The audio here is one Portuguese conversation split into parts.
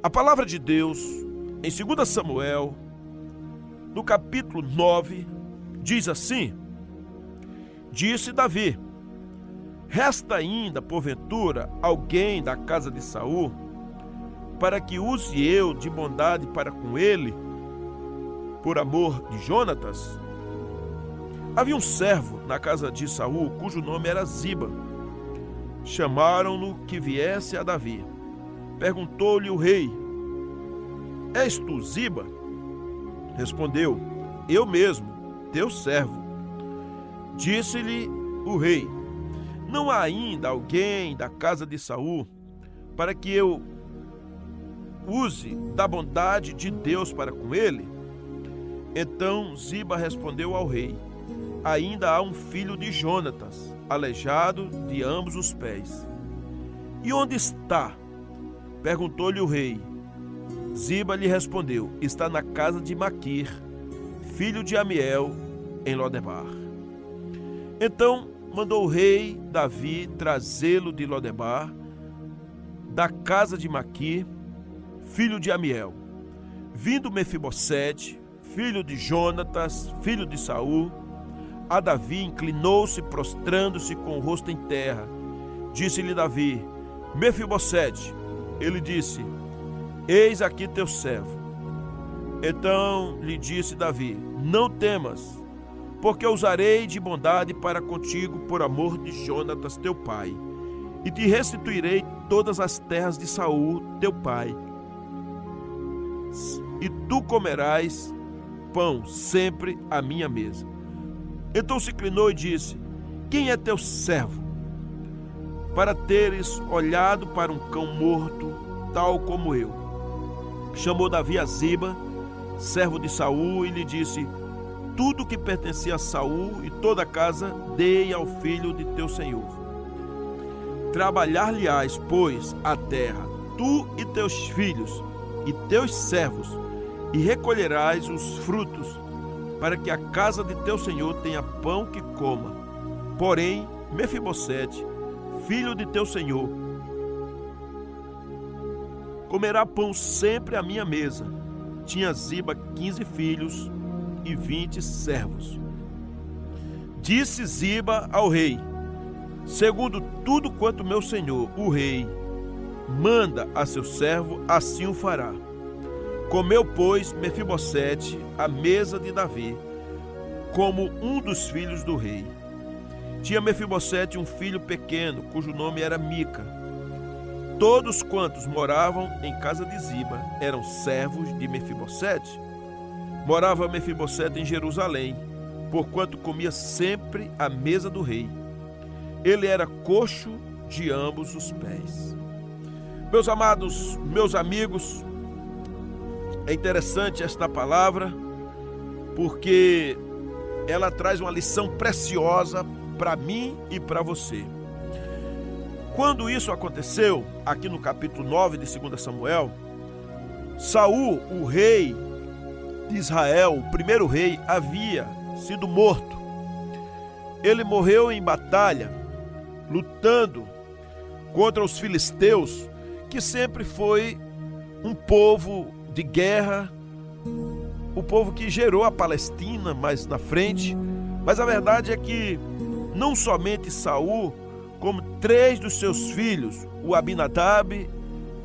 A palavra de Deus, em 2 Samuel, no capítulo 9, diz assim: Disse Davi: Resta ainda, porventura, alguém da casa de Saul, para que use eu de bondade para com ele, por amor de Jonatas? Havia um servo na casa de Saul, cujo nome era Ziba. Chamaram-no que viesse a Davi. Perguntou-lhe o rei: És tu Ziba? Respondeu: Eu mesmo, teu servo. Disse-lhe o rei: Não há ainda alguém da casa de Saul para que eu use da bondade de Deus para com ele? Então Ziba respondeu ao rei: Ainda há um filho de Jonatas, aleijado de ambos os pés. E onde está? Perguntou-lhe o rei. Ziba lhe respondeu: Está na casa de Maquir, filho de Amiel, em Lodebar. Então mandou o rei Davi trazê-lo de Lodebar, da casa de Maquir, filho de Amiel. Vindo Mefibosete, filho de Jonatas, filho de Saul, a Davi inclinou-se, prostrando-se com o rosto em terra. Disse-lhe Davi: Mefibosete. Ele disse: Eis aqui teu servo. Então lhe disse Davi: Não temas, porque usarei de bondade para contigo por amor de Jonatas teu pai, e te restituirei todas as terras de Saul teu pai. E tu comerás pão sempre à minha mesa. Então se inclinou e disse: Quem é teu servo? Para teres olhado para um cão morto, tal como eu. Chamou Davi a Ziba, servo de Saul, e lhe disse: Tudo que pertencia a Saul e toda a casa, dei ao filho de teu senhor. Trabalhar-lhe-ás, pois, a terra, tu e teus filhos e teus servos, e recolherás os frutos para que a casa de teu senhor tenha pão que coma. Porém, Mefibosete, filho de teu senhor, comerá pão sempre à minha mesa. Tinha Ziba quinze filhos e vinte servos. Disse Ziba ao rei: Segundo tudo quanto meu senhor, o rei, manda a seu servo, assim o fará. Comeu, pois, Mefibosete à mesa de Davi, como um dos filhos do rei. Tinha Mefibosete um filho pequeno, cujo nome era Mica. Todos quantos moravam em casa de Ziba eram servos de Mefibosete. Morava Mefibosete em Jerusalém, porquanto comia sempre à mesa do rei. Ele era coxo de ambos os pés. Meus amados, meus amigos, é interessante esta palavra porque ela traz uma lição preciosa para mim e para você. Quando isso aconteceu, aqui no capítulo 9 de 2 Samuel, Saul, o rei de Israel, o primeiro rei, havia sido morto. Ele morreu em batalha, lutando contra os filisteus, que sempre foi um povo de guerra, o povo que gerou a Palestina mais na frente. Mas a verdade é que não somente Saul, como três dos seus filhos, o Abinadab,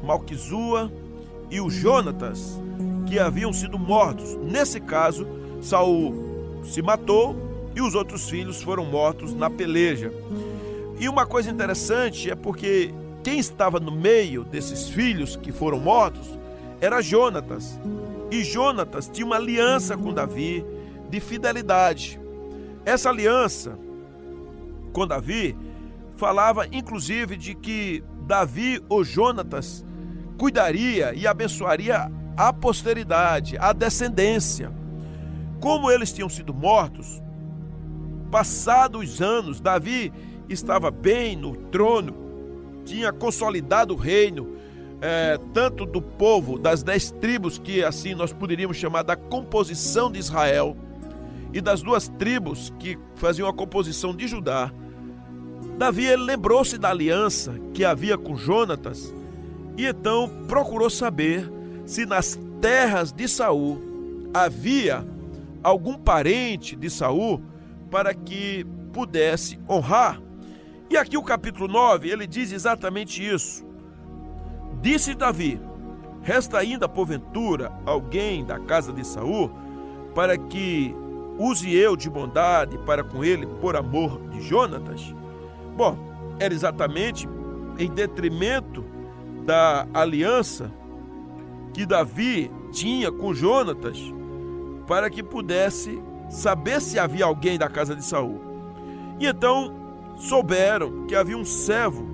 Malquizua e o Jonatas, que haviam sido mortos. Nesse caso, Saul se matou e os outros filhos foram mortos na peleja. E uma coisa interessante é porque quem estava no meio desses filhos que foram mortos era Jonatas. E Jonatas tinha uma aliança com Davi de fidelidade. Essa aliança com Davi falava inclusive de que Davi ou Jonatas cuidaria e abençoaria a posteridade, a descendência. Como eles tinham sido mortos, passados os anos, Davi estava bem no trono, tinha consolidado o reino, é, tanto do povo, das dez tribos, que assim nós poderíamos chamar da composição de Israel, e das duas tribos que faziam a composição de Judá, Davi lembrou-se da aliança que havia com Jonatas E então procurou saber se nas terras de Saul havia algum parente de Saul para que pudesse honrar. E aqui o capítulo 9, ele diz exatamente isso. Disse Davi: Resta ainda porventura alguém da casa de Saul para que use eu de bondade para com ele por amor de Jonatas? Bom, era exatamente em detrimento da aliança que Davi tinha com Jonatas para que pudesse saber se havia alguém da casa de Saul. E então souberam que havia um servo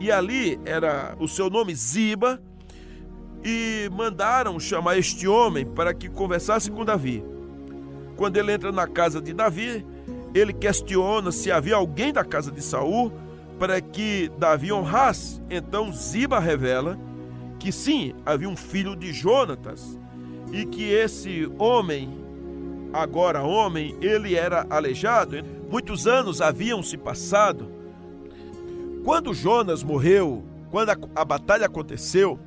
e ali era o seu nome Ziba e mandaram chamar este homem para que conversasse com Davi. Quando ele entra na casa de Davi, ele questiona se havia alguém da casa de Saul para que Davi honrasse. Então Ziba revela que sim, havia um filho de Jonatas e que esse homem, agora homem, ele era aleijado. Muitos anos haviam se passado. Quando Jonas morreu, quando a, a batalha aconteceu,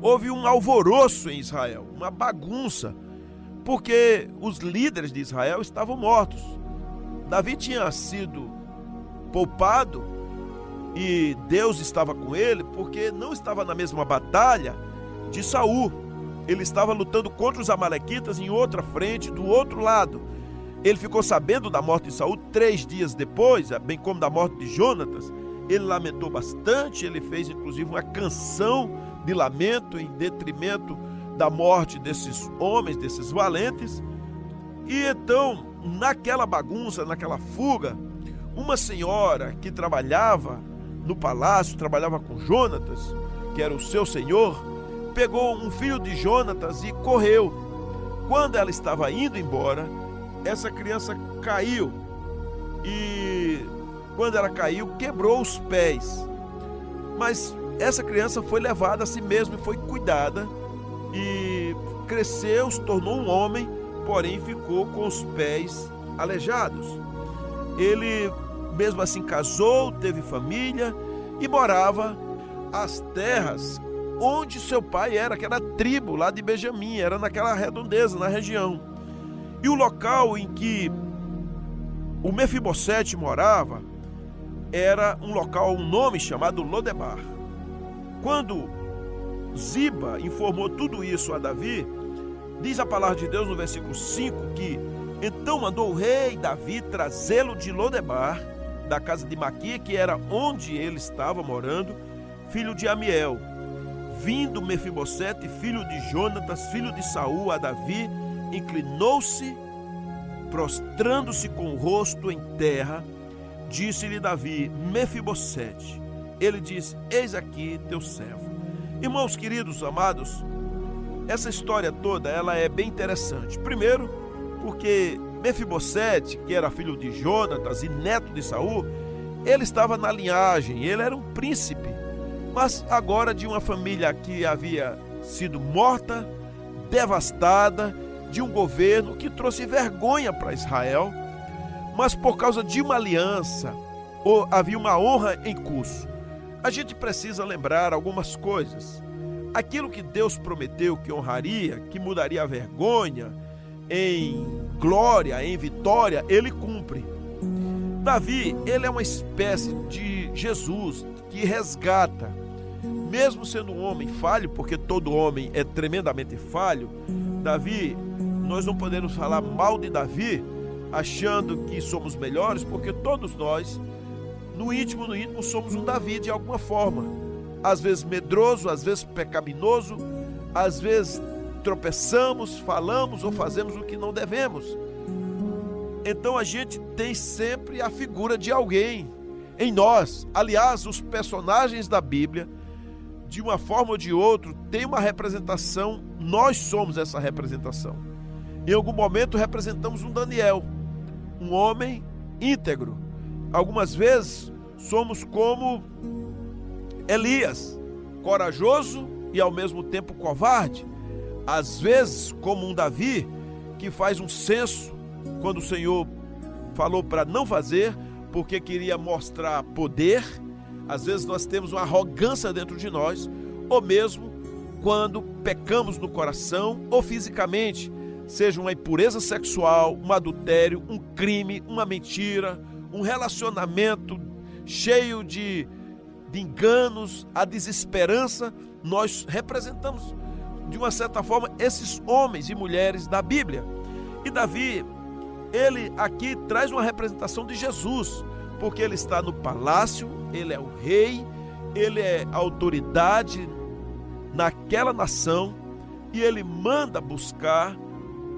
houve um alvoroço em Israel, uma bagunça, porque os líderes de Israel estavam mortos. Davi tinha sido poupado e Deus estava com ele porque não estava na mesma batalha de Saul. Ele estava lutando contra os amalequitas em outra frente, do outro lado. Ele ficou sabendo da morte de Saul três dias depois, bem como da morte de Jonatas. Ele lamentou bastante, ele fez inclusive uma canção de lamento em detrimento da morte desses homens, desses valentes. E então, naquela bagunça, naquela fuga, uma senhora que trabalhava no palácio, trabalhava com Jonatas, que era o seu senhor, pegou um filho de Jonatas e correu. Quando ela estava indo embora, essa criança caiu e quando ela caiu, quebrou os pés. Mas essa criança foi levada a si mesma e foi cuidada e cresceu, se tornou um homem, porém ficou com os pés aleijados. Ele mesmo assim casou, teve família e morava às terras onde seu pai era, que era tribo lá de Benjamim, era naquela redondeza, na região. E o local em que o Mefibosete morava era um local, um nome chamado Lodebar. Quando Ziba informou tudo isso a Davi, diz a palavra de Deus no versículo 5 que então mandou o rei Davi trazê-lo de Lodebar, da casa de Maquia, que era onde ele estava morando, filho de Amiel. Vindo Mefibosete, filho de Jonatas, filho de Saul, a Davi, inclinou-se, prostrando-se com o rosto em terra, disse-lhe Davi: Mefibosete. Ele disse: Eis aqui teu servo. Irmãos queridos, amados, essa história toda ela é bem interessante. Primeiro, porque Mefibosete, que era filho de Jonatas e neto de Saul, ele estava na linhagem, ele era um príncipe, mas agora de uma família que havia sido morta, devastada, de um governo que trouxe vergonha para Israel, mas por causa de uma aliança, havia uma honra em curso. A gente precisa lembrar algumas coisas. Aquilo que Deus prometeu que honraria, que mudaria a vergonha em glória, em vitória, ele cumpre. Davi, ele é uma espécie de Jesus que resgata, mesmo sendo um homem falho, porque todo homem é tremendamente falho. Davi nós não podemos falar mal de Davi achando que somos melhores, porque todos nós, no íntimo, no íntimo, somos um Davi de alguma forma. Às vezes medroso, às vezes pecaminoso, às vezes tropeçamos, falamos ou fazemos o que não devemos. Então a gente tem sempre a figura de alguém em nós. Aliás, os personagens da Bíblia, de uma forma ou de outra, têm uma representação, nós somos essa representação. Em algum momento representamos um Daniel, um homem íntegro. Algumas vezes somos como Elias, corajoso e ao mesmo tempo covarde. Às vezes, como um Davi, que faz um censo quando o Senhor falou para não fazer, porque queria mostrar poder. Às vezes nós temos uma arrogância dentro de nós, ou mesmo quando pecamos no coração ou fisicamente, seja uma impureza sexual, um adultério, um crime, uma mentira, um relacionamento cheio de, de enganos, a desesperança, nós representamos de uma certa forma esses homens e mulheres da Bíblia. E Davi, ele aqui traz uma representação de Jesus, porque ele está no palácio, ele é o rei, ele é autoridade naquela nação e ele manda buscar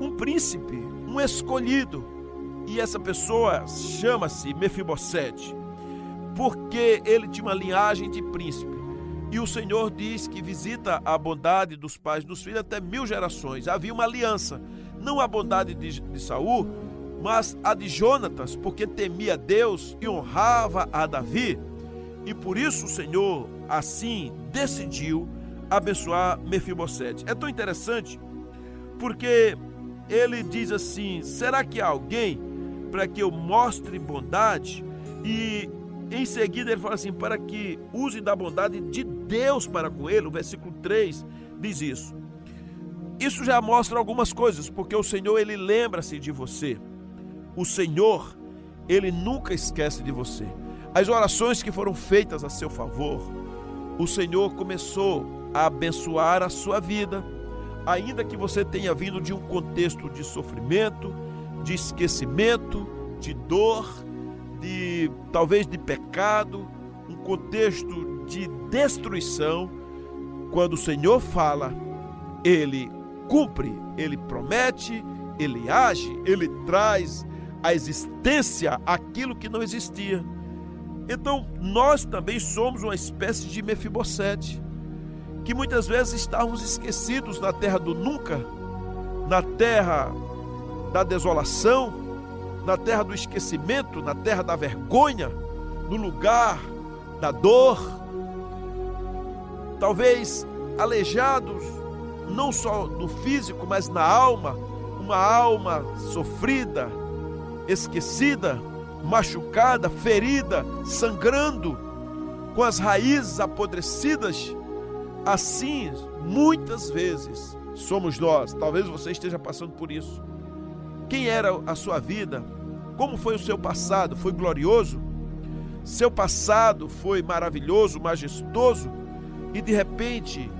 um príncipe, um escolhido. E essa pessoa chama-se Mefibosete, porque ele tinha uma linhagem de príncipe. E o Senhor diz que visita a bondade dos pais dos filhos até mil gerações. Havia uma aliança, não a bondade de, de Saul, mas a de Jonatas, porque temia Deus e honrava a Davi. E por isso o Senhor assim decidiu abençoar Mefibosete. É tão interessante porque ele diz assim: será que há alguém para que eu mostre bondade? E em seguida ele fala assim: para que use da bondade de Deus para com ele. O versículo 3 diz isso. Isso já mostra algumas coisas, porque o Senhor ele lembra-se de você. O Senhor, ele nunca esquece de você. As orações que foram feitas a seu favor, o Senhor começou a abençoar a sua vida, ainda que você tenha vindo de um contexto de sofrimento, de esquecimento, de dor, de talvez de pecado, um contexto de destruição. Quando o Senhor fala, ele cumpre, ele promete, ele age, ele traz a existência aquilo que não existia. Então, nós também somos uma espécie de Mefibosete, que muitas vezes estávamos esquecidos na terra do nunca, na terra da desolação, na terra do esquecimento, na terra da vergonha, no lugar da dor. Talvez aleijados não só no físico, mas na alma, uma alma sofrida, esquecida, machucada, ferida, sangrando, com as raízes apodrecidas. Assim, muitas vezes somos nós. Talvez você esteja passando por isso. Quem era a sua vida? Como foi o seu passado? Foi glorioso? Seu passado foi maravilhoso, majestoso? E de repente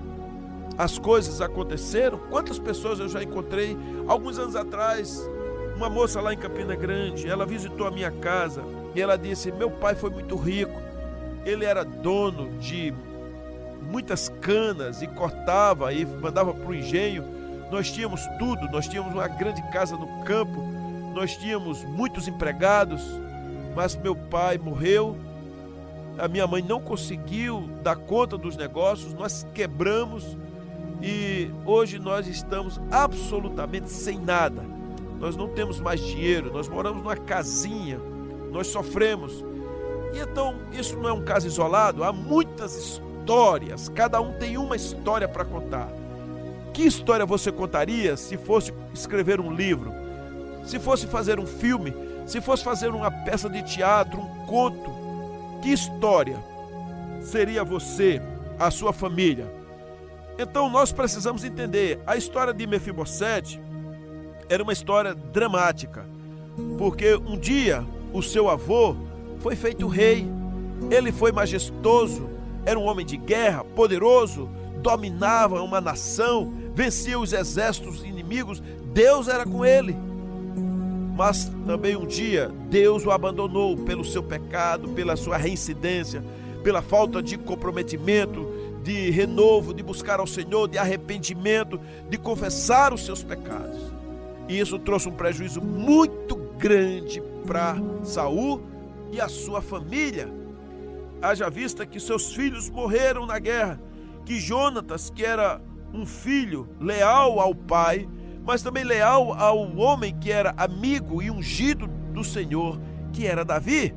as coisas aconteceram? Quantas pessoas eu já encontrei alguns anos atrás uma moça lá em Campina Grande, ela visitou a minha casa e ela disse: Meu pai foi muito rico, ele era dono de muitas canas e cortava e mandava para o engenho. Nós tínhamos tudo, nós tínhamos uma grande casa no campo, nós tínhamos muitos empregados, mas meu pai morreu, a minha mãe não conseguiu dar conta dos negócios, nós quebramos e hoje nós estamos absolutamente sem nada nós não temos mais dinheiro, nós moramos numa casinha, nós sofremos. E então, isso não é um caso isolado, há muitas histórias, cada um tem uma história para contar. Que história você contaria se fosse escrever um livro? Se fosse fazer um filme? Se fosse fazer uma peça de teatro, um conto? Que história seria você, a sua família? Então nós precisamos entender a história de Mefibosete era uma história dramática, porque um dia o seu avô foi feito rei, ele foi majestoso, era um homem de guerra, poderoso, dominava uma nação, vencia os exércitos inimigos, Deus era com ele. Mas também um dia Deus o abandonou pelo seu pecado, pela sua reincidência, pela falta de comprometimento, de renovo, de buscar ao Senhor, de arrependimento, de confessar os seus pecados. E isso trouxe um prejuízo muito grande para Saul e a sua família. Haja vista que seus filhos morreram na guerra, que Jonatas, que era um filho leal ao pai, mas também leal ao homem que era amigo e ungido do Senhor, que era Davi.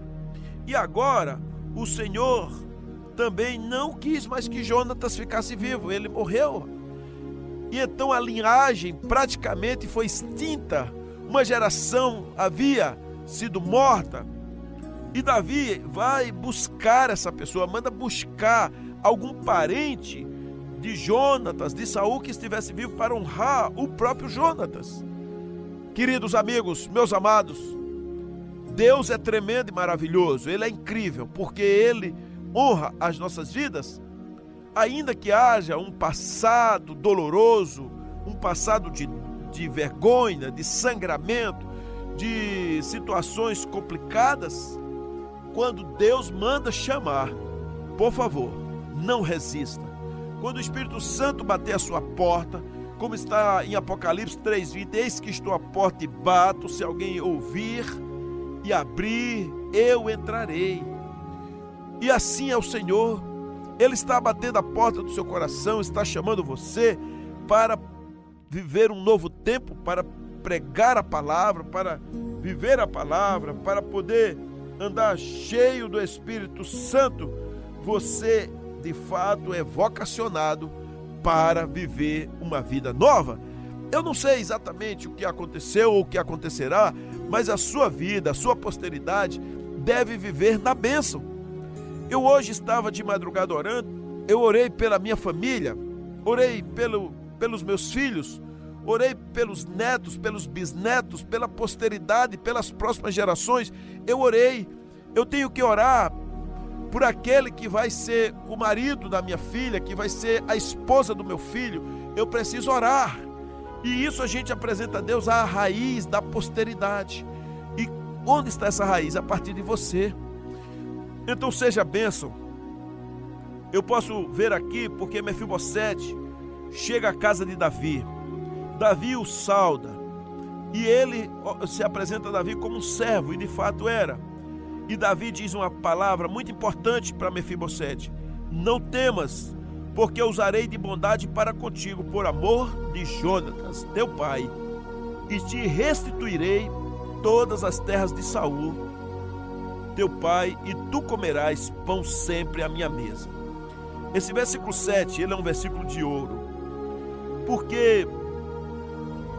E agora, o Senhor também não quis mais que Jonatas ficasse vivo, ele morreu e então a linhagem praticamente foi extinta. Uma geração havia sido morta. E Davi vai buscar essa pessoa, manda buscar algum parente de Jonatas, de Saul que estivesse vivo para honrar o próprio Jonatas. Queridos amigos, meus amados, Deus é tremendo e maravilhoso, Ele é incrível, porque Ele honra as nossas vidas, ainda que haja um passado doloroso, um passado de, de vergonha, de sangramento, de situações complicadas, quando Deus manda chamar, por favor, não resista. Quando o Espírito Santo bater a sua porta, como está em Apocalipse 3:20, eis que estou à porta e bato, se alguém ouvir e abrir, eu entrarei. E assim é o Senhor. Ele está batendo a porta do seu coração, está chamando você para viver um novo tempo, para pregar a palavra, para viver a palavra, para poder andar cheio do Espírito Santo, você de fato é vocacionado para viver uma vida nova. Eu não sei exatamente o que aconteceu ou o que acontecerá, mas a sua vida, a sua posteridade deve viver na bênção. Eu hoje estava de madrugada orando, eu orei pela minha família, orei pelo, pelos meus filhos, orei pelos netos, pelos bisnetos, pela posteridade, pelas próximas gerações. Eu orei. Eu tenho que orar por aquele que vai ser o marido da minha filha, que vai ser a esposa do meu filho. Eu preciso orar. E isso a gente apresenta a Deus a raiz da posteridade. E onde está essa raiz? A partir de você. Então seja bênção. Eu posso ver aqui porque Mefibosete chega à casa de Davi. Davi o sauda. E ele se apresenta a Davi como um servo, e de fato era. E Davi diz uma palavra muito importante para Mefibosete: Não temas, porque usarei de bondade para contigo, por amor de Jonatas, teu pai, e te restituirei todas as terras de Saul, teu pai, e tu comerás pão sempre à minha mesa. Esse versículo 7, ele é um versículo de ouro. Porque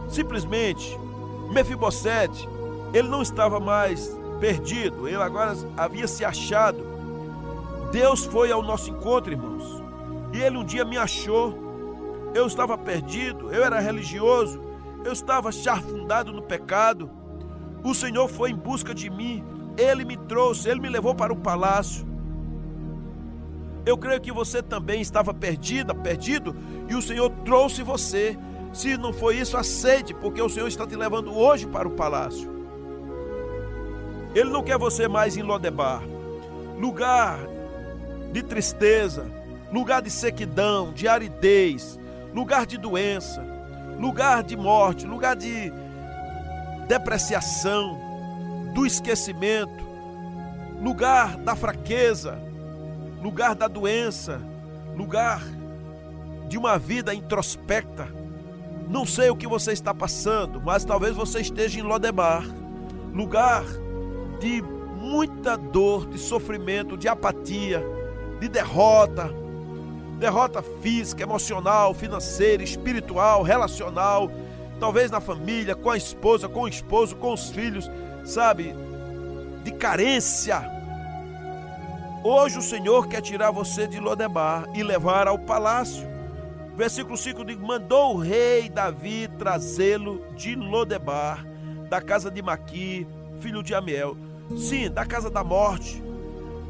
Simplesmente, Mefibosete, ele não estava mais perdido, ele agora havia se achado. Deus foi ao nosso encontro, irmãos, e ele um dia me achou. Eu estava perdido, eu era religioso, eu estava charfundado no pecado. O Senhor foi em busca de mim, ele me trouxe, ele me levou para o palácio. Eu creio que você também estava perdida, perdido, e o Senhor trouxe você se não foi isso, aceite, porque o Senhor está te levando hoje para o palácio. Ele não quer você mais em Lodebar, lugar de tristeza, lugar de sequidão, de aridez, lugar de doença, lugar de morte, lugar de depreciação, do esquecimento, lugar da fraqueza, lugar da doença, lugar de uma vida introspecta. Não sei o que você está passando, mas talvez você esteja em Lodebar, lugar de muita dor, de sofrimento, de apatia, de derrota, derrota física, emocional, financeira, espiritual, relacional, talvez na família, com a esposa, com o esposo, com os filhos, sabe? De carência. Hoje o Senhor quer tirar você de Lodebar e levar ao palácio. Versículo 5 diz: Mandou o rei Davi trazê-lo de Lodebar, da casa de Maqui, filho de Amiel. Sim, da casa da morte,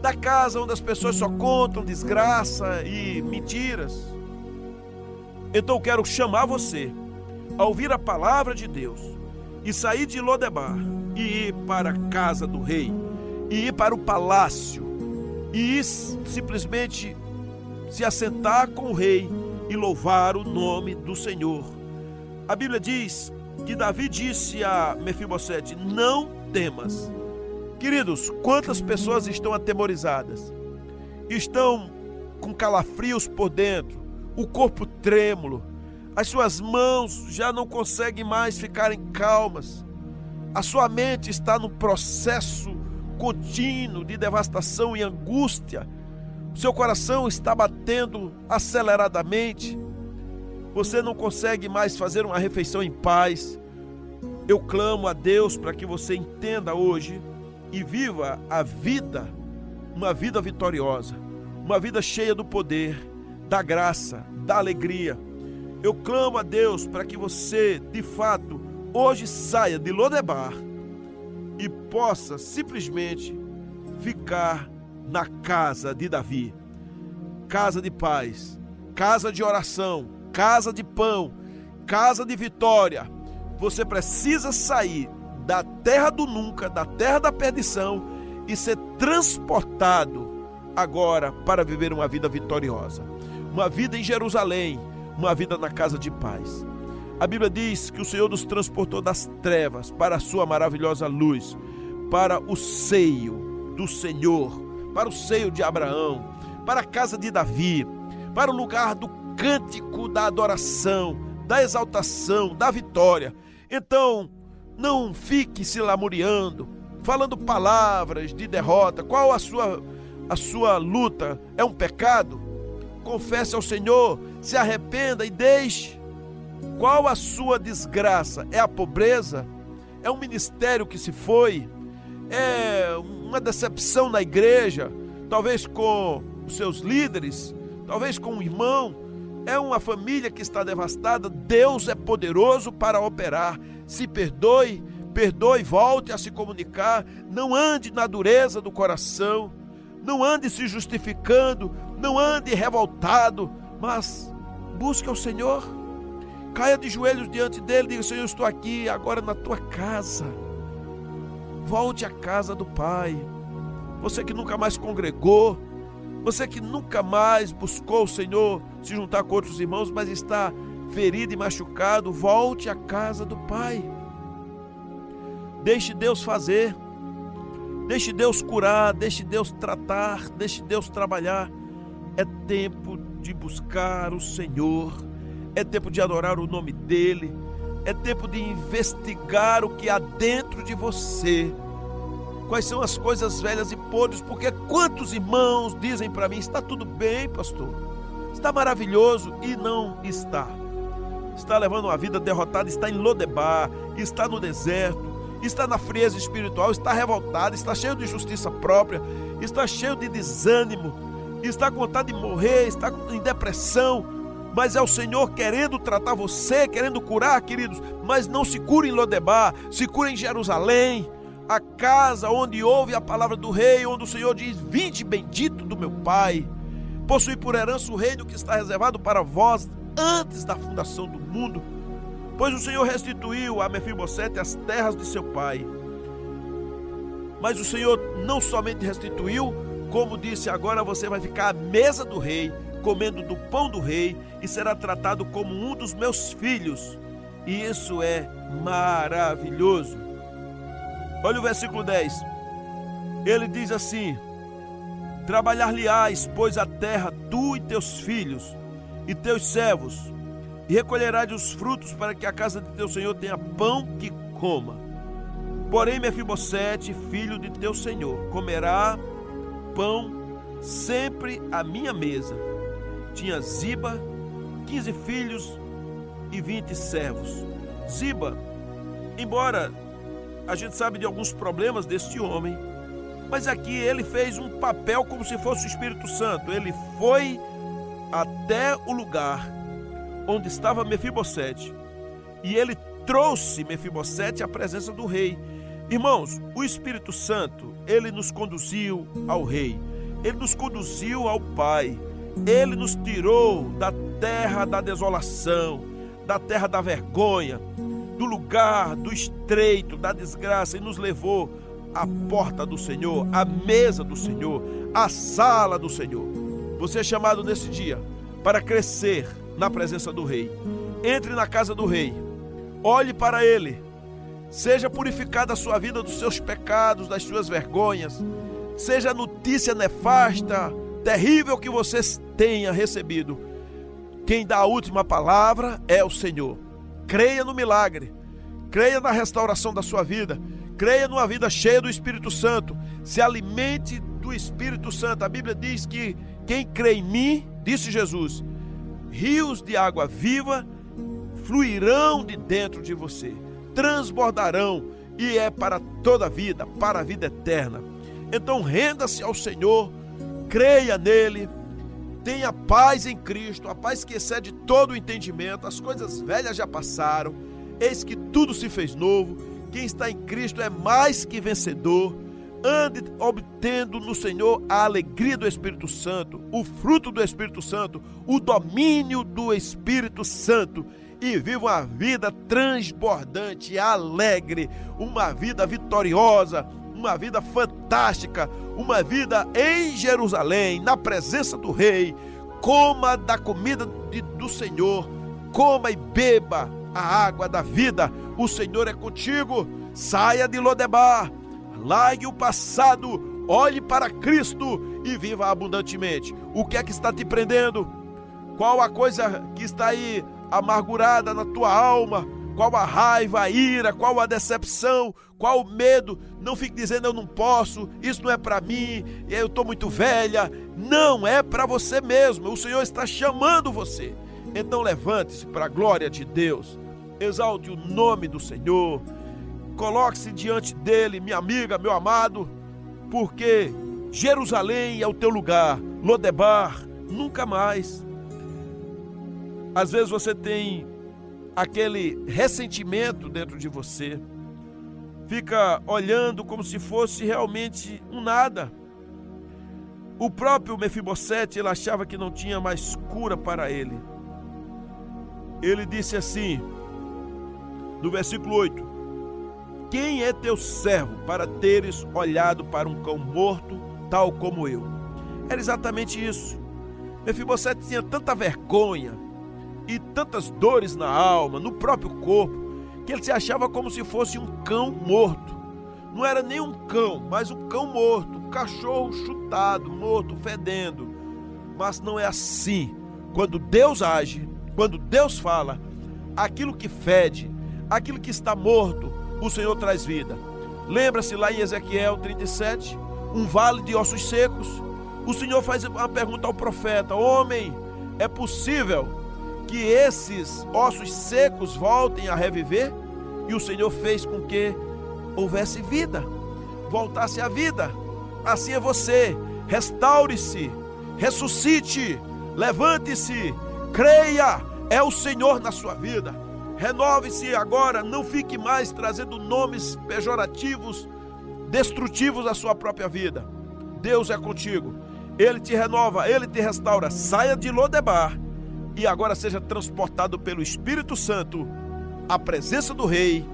da casa onde as pessoas só contam desgraça e mentiras. Então eu quero chamar você a ouvir a palavra de Deus e sair de Lodebar e ir para a casa do rei, e ir para o palácio, e ir simplesmente se assentar com o rei e louvar o nome do Senhor. A Bíblia diz que Davi disse a Mefibosete: Não temas. Queridos, quantas pessoas estão atemorizadas? Estão com calafrios por dentro, o corpo trêmulo, as suas mãos já não conseguem mais ficarem calmas. A sua mente está no processo contínuo de devastação e angústia seu coração está batendo aceleradamente, você não consegue mais fazer uma refeição em paz. Eu clamo a Deus para que você entenda hoje e viva a vida, uma vida vitoriosa, uma vida cheia do poder, da graça, da alegria. Eu clamo a Deus para que você, de fato, hoje saia de Lodebar e possa simplesmente ficar na casa de Davi casa de paz, casa de oração, casa de pão, casa de vitória. Você precisa sair da terra do nunca, da terra da perdição e ser transportado agora para viver uma vida vitoriosa. Uma vida em Jerusalém, uma vida na casa de paz. A Bíblia diz que o Senhor nos transportou das trevas para a sua maravilhosa luz, para o seio do Senhor, para o seio de Abraão, para a casa de Davi, para o lugar do cântico da adoração, da exaltação, da vitória. Então, não fique se lamuriando, falando palavras de derrota. Qual a sua a sua luta? É um pecado? Confesse ao Senhor, se arrependa e deixe. Qual a sua desgraça? É a pobreza? É um ministério que se foi? É uma decepção na igreja? Talvez com os seus líderes, talvez com um irmão, é uma família que está devastada, Deus é poderoso para operar. Se perdoe, perdoe, volte a se comunicar, não ande na dureza do coração, não ande se justificando, não ande revoltado, mas busque o Senhor. Caia de joelhos diante dele, diga: Senhor, eu estou aqui agora na tua casa. Volte à casa do Pai. Você que nunca mais congregou, você que nunca mais buscou o Senhor se juntar com outros irmãos, mas está ferido e machucado, volte à casa do Pai. Deixe Deus fazer. Deixe Deus curar, deixe Deus tratar, deixe Deus trabalhar. É tempo de buscar o Senhor, é tempo de adorar o nome dEle, é tempo de investigar o que há dentro de você quais são as coisas velhas e podres, porque quantos irmãos dizem para mim: está tudo bem, pastor, está maravilhoso, e não está. Está levando uma vida derrotada, está em Lodebar, está no deserto, está na frieza espiritual, está revoltado, está cheio de justiça própria, está cheio de desânimo, está com vontade de morrer, está em depressão, mas é o Senhor querendo tratar você, querendo curar, queridos. Mas não se cura em Lodebar, se cura em Jerusalém, a casa onde ouve a palavra do rei, onde o Senhor diz: Vinde bendito do meu Pai, possui por herança o reino que está reservado para vós antes da fundação do mundo. Pois o Senhor restituiu a Mefibosete as terras de seu pai. Mas o Senhor não somente restituiu, como disse, agora você vai ficar à mesa do rei, comendo do pão do rei, e será tratado como um dos meus filhos. E isso é maravilhoso. Olha o versículo 10. Ele diz assim: Trabalhar-lhe-ás, pois a terra, tu e teus filhos e teus servos, e recolherás os frutos para que a casa de teu senhor tenha pão que coma. Porém, Mefibosete, filho de teu senhor, comerá pão sempre à minha mesa. Tinha Ziba, quinze filhos e vinte servos. Ziba, embora a gente sabe de alguns problemas deste homem, mas aqui ele fez um papel como se fosse o Espírito Santo. Ele foi até o lugar onde estava Mefibosete e ele trouxe Mefibosete à presença do rei. Irmãos, o Espírito Santo, ele nos conduziu ao rei, ele nos conduziu ao Pai, ele nos tirou da terra da desolação, da terra da vergonha, do lugar do estreito, da desgraça e nos levou à porta do Senhor, à mesa do Senhor, à sala do Senhor. Você é chamado nesse dia para crescer na presença do Rei. Entre na casa do Rei, olhe para Ele, seja purificada a sua vida dos seus pecados, das suas vergonhas, seja a notícia nefasta, terrível que você tenha recebido. Quem dá a última palavra é o Senhor. Creia no milagre, creia na restauração da sua vida, creia numa vida cheia do Espírito Santo, se alimente do Espírito Santo. A Bíblia diz que quem crê em mim, disse Jesus, rios de água viva fluirão de dentro de você, transbordarão e é para toda a vida, para a vida eterna. Então renda-se ao Senhor, creia nele, Tenha paz em Cristo, a paz que excede todo o entendimento. As coisas velhas já passaram, eis que tudo se fez novo. Quem está em Cristo é mais que vencedor. Ande obtendo no Senhor a alegria do Espírito Santo, o fruto do Espírito Santo, o domínio do Espírito Santo e viva uma vida transbordante, alegre, uma vida vitoriosa, uma vida fantástica, uma vida em Jerusalém, na presença do Rei. Coma da comida de, do Senhor, coma e beba a água da vida. O Senhor é contigo. Saia de Lodebar, largue o passado, olhe para Cristo e viva abundantemente. O que é que está te prendendo? Qual a coisa que está aí amargurada na tua alma? qual a raiva, a ira, qual a decepção, qual o medo. Não fique dizendo eu não posso, isso não é para mim, eu estou muito velha. Não é para você mesmo, o Senhor está chamando você. Então levante-se para a glória de Deus, exalte o nome do Senhor, coloque-se diante dele, minha amiga, meu amado, porque Jerusalém é o teu lugar, Lodebar, nunca mais. Às vezes você tem aquele ressentimento dentro de você. Fica olhando como se fosse realmente um nada. O próprio Mefibosete, ele achava que não tinha mais cura para ele. Ele disse assim, no versículo 8: Quem é teu servo para teres olhado para um cão morto, tal como eu? Era exatamente isso. Mefibosete tinha tanta vergonha, e tantas dores na alma, no próprio corpo, que ele se achava como se fosse um cão morto. Não era nem um cão, mas um cão morto, um cachorro chutado, morto, fedendo. Mas não é assim. Quando Deus age, quando Deus fala, aquilo que fede, aquilo que está morto, o Senhor traz vida. Lembra-se lá em Ezequiel 37, um vale de ossos secos. O Senhor faz uma pergunta ao profeta: Homem, é possível que esses ossos secos voltem a reviver, e o Senhor fez com que houvesse vida, voltasse a vida. Assim é você. Restaure-se, ressuscite, levante-se, creia, é o Senhor na sua vida. Renove-se agora, não fique mais trazendo nomes pejorativos, destrutivos à sua própria vida. Deus é contigo. Ele te renova, ele te restaura. Saia de Lodebar e agora seja transportado pelo Espírito Santo à presença do Rei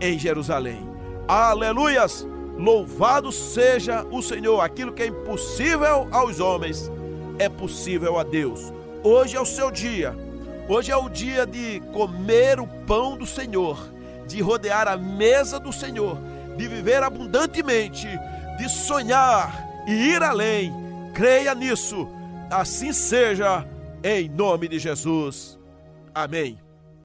em Jerusalém. Aleluias! Louvado seja o Senhor. Aquilo que é impossível aos homens é possível a Deus. Hoje é o seu dia. Hoje é o dia de comer o pão do Senhor, de rodear a mesa do Senhor, de viver abundantemente, de sonhar e ir além. Creia nisso. Assim seja em nome de Jesus. Amém.